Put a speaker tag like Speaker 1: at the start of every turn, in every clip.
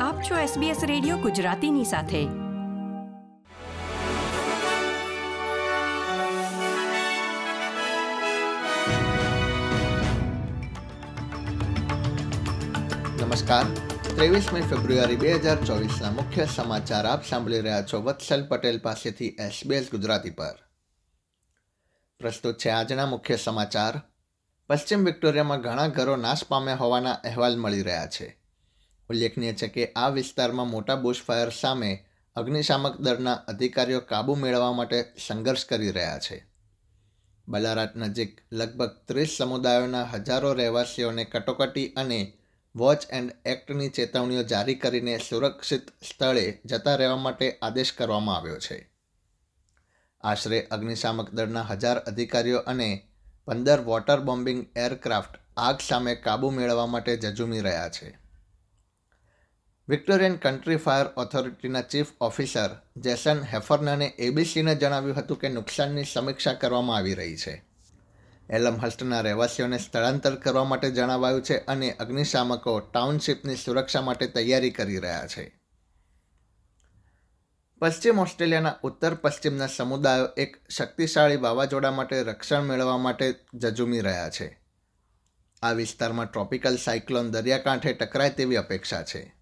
Speaker 1: આપ છો SBS radio ગુજરાતીની સાથે.
Speaker 2: નમસ્કાર. ત્રેવીસમી ફેબ્રુઆરી બે હજાર ચોવીસના મુખ્ય સમાચાર આપ સાંભળી રહ્યા છો વત્સલ પટેલ પાસેથી એસબીએસ ગુજરાતી પર. પ્રસ્તુત છે આજના મુખ્ય સમાચાર. પશ્ચિમ વિક્ટોરિયામાં ઘણા ઘરો નાશ પામ્યા હોવાના અહેવાલ મળી રહ્યા છે. ઉલ્લેખનીય છે કે આ વિસ્તારમાં મોટા બુશફાયર સામે અગ્નિશામક દળના અધિકારીઓ કાબૂ મેળવવા માટે સંઘર્ષ કરી રહ્યા છે. બલારાટ નજીક લગભગ ત્રીસ સમુદાયોના હજારો રહેવાસીઓને કટોકટી અને વોચ એન્ડ એક્ટની ચેતવણીઓ જારી કરીને સુરક્ષિત સ્થળે જતા રહેવા માટે આદેશ કરવામાં આવ્યો છે. આશરે અગ્નિશામક દળના હજાર અધિકારીઓ અને પંદર વોટર બોમ્બિંગ એરક્રાફ્ટ આગ સામે કાબૂ મેળવવા માટે જજુમી રહ્યા છે. વિક્ટોરિયન કન્ટ્રી ફાયર ઓથોરિટીના ચીફ ઓફિસર જેસન હેફર્નને એબીસીને જણાવ્યું હતું કે નુકસાનની સમીક્ષા કરવામાં આવી રહી છે. એલમહસ્ટના રહેવાસીઓને સ્થળાંતર કરવા માટે જણાવાયું છે અને અગ્નિશામકો ટાઉનશીપની સુરક્ષા માટે તૈયારી કરી રહ્યા છે. પશ્ચિમ ઓસ્ટ્રેલિયાના ઉત્તર પશ્ચિમના સમુદાયો એક શક્તિશાળી વાવાઝોડા માટે રક્ષણ મેળવવા માટે જજુમી રહ્યા છે. આ વિસ્તારમાં ટ્રોપિકલ સાયક્લોન દરિયાકાંઠે ટકરાય તેવી અપેક્ષા છે.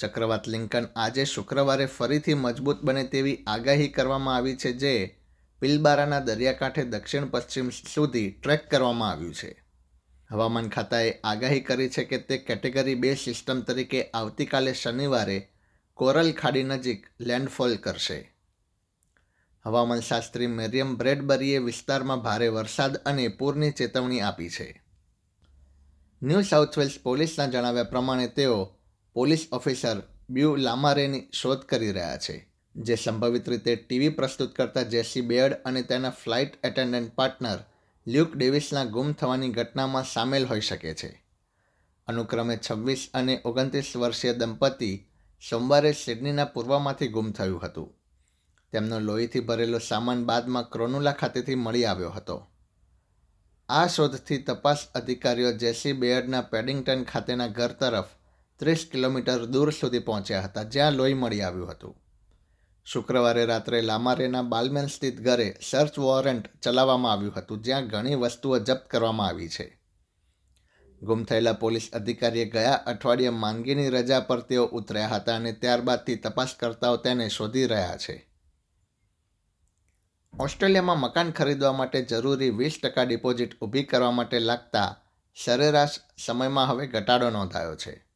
Speaker 2: ચક્રવાત લિંકન આજે શુક્રવારે ફરીથી મજબૂત બને તેવી આગાહી કરવામાં આવી છે જે પિલબારાના દરિયાકાંઠે દક્ષિણ પશ્ચિમ સુધી ટ્રેક કરવામાં આવ્યું છે. હવામાન ખાતાએ આગાહી કરી છે કે તે કેટેગરી બે સિસ્ટમ તરીકે આવતીકાલે શનિવારે કોરલ ખાડી નજીક લેન્ડફોલ કરશે. હવામાનશાસ્ત્રી મેરિયમ બ્રેડબરીએ વિસ્તારમાં ભારે વરસાદ અને પૂરની ચેતવણી આપી છે. ન્યૂ સાઉથ વેલ્સ પોલીસના જણાવ્યા પ્રમાણે તેઓ પોલીસ ઓફિસર બ્યુ લામારેની શોધ કરી રહ્યા છે, જે સંભવિત રીતે ટીવી પ્રસ્તુત કરતા જેસી બેડ અને તેના ફ્લાઇટ એટેન્ડન્ટ પાર્ટનર લ્યુક ડેવિસના ગુમ થવાની ઘટનામાં સામેલ હોઈ શકે છે. અનુક્રમે છવ્વીસ અને ઓગણત્રીસ વર્ષીય દંપતી સોમવારે સિડનીના પૂર્વમાંથી ગુમ થયું હતું. તેમનો લોહીથી ભરેલો સામાન બાદમાં ક્રોનુલા ખાતેથી મળી આવ્યો હતો. આ શોધથી તપાસ અધિકારીઓ જેસી બેયર્ડના પેડિંગ્ટન ખાતેના ઘર તરફ ત્રીસ કિલોમીટર દૂર સુધી પહોંચ્યા હતા, જ્યાં લોહી મળી આવ્યું હતું. શુક્રવારે રાત્રે લામારેના બાલમેન સ્થિત ઘરે સર્ચ વોરંટ ચલાવવામાં આવ્યું હતું, જ્યાં ઘણી વસ્તુઓ જપ્ત કરવામાં આવી છે. ગુમ થયેલા પોલીસ અધિકારીએ ગયા અઠવાડિયે માંગીની રજા પર તેઓ ઉતર્યા હતા અને ત્યારબાદથી તપાસકર્તાઓ તેને શોધી રહ્યા છે. ઓસ્ટ્રેલિયામાં મકાન ખરીદવા માટે જરૂરી વીસ ટકા ડિપોઝિટ ઊભી કરવા માટે લાગતા સરેરાશ સમયમાં હવે ઘટાડો નોંધાયો છે.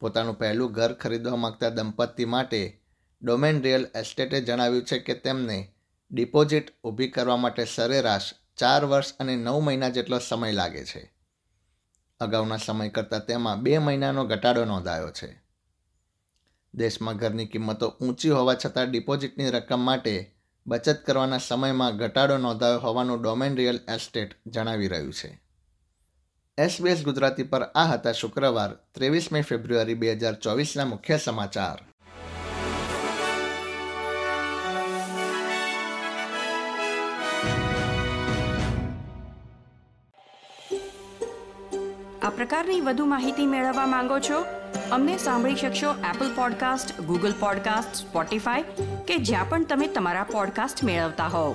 Speaker 2: પોતાનું પહેલું ઘર ખરીદવા માગતા દંપતી માટે ડોમેન રિયલ એસ્ટેટે જણાવ્યું છે કે તેમને ડિપોઝિટ ઊભી કરવા માટે સરેરાશ ચાર વર્ષ અને નવ મહિના જેટલો સમય લાગે છે. અગાઉના સમય કરતાં તેમાં બે મહિનાનો ઘટાડો નોંધાયો છે. દેશમાં ઘરની કિંમતો ઊંચી હોવા છતાં ડિપોઝિટની રકમ માટે બચત કરવાના સમયમાં ઘટાડો નોંધાયો હોવાનું ડોમેન રિયલ એસ્ટેટ જણાવી રહ્યું છે. એસબીએસ ગુજરાતી પર આ હતા શુક્રવાર ત્રેવીસમી ફેબ્રુઆરી બે હજાર ચોવીસના મુખ્ય સમાચાર.
Speaker 1: આ પ્રકારની વધુ માહિતી મેળવવા માંગો છો? અમને સાંભળી શકશો Apple podcast Google podcast Spotify કે જ્યાં પણ તમે તમારા પોડકાસ્ટ મેળવતા હોવ.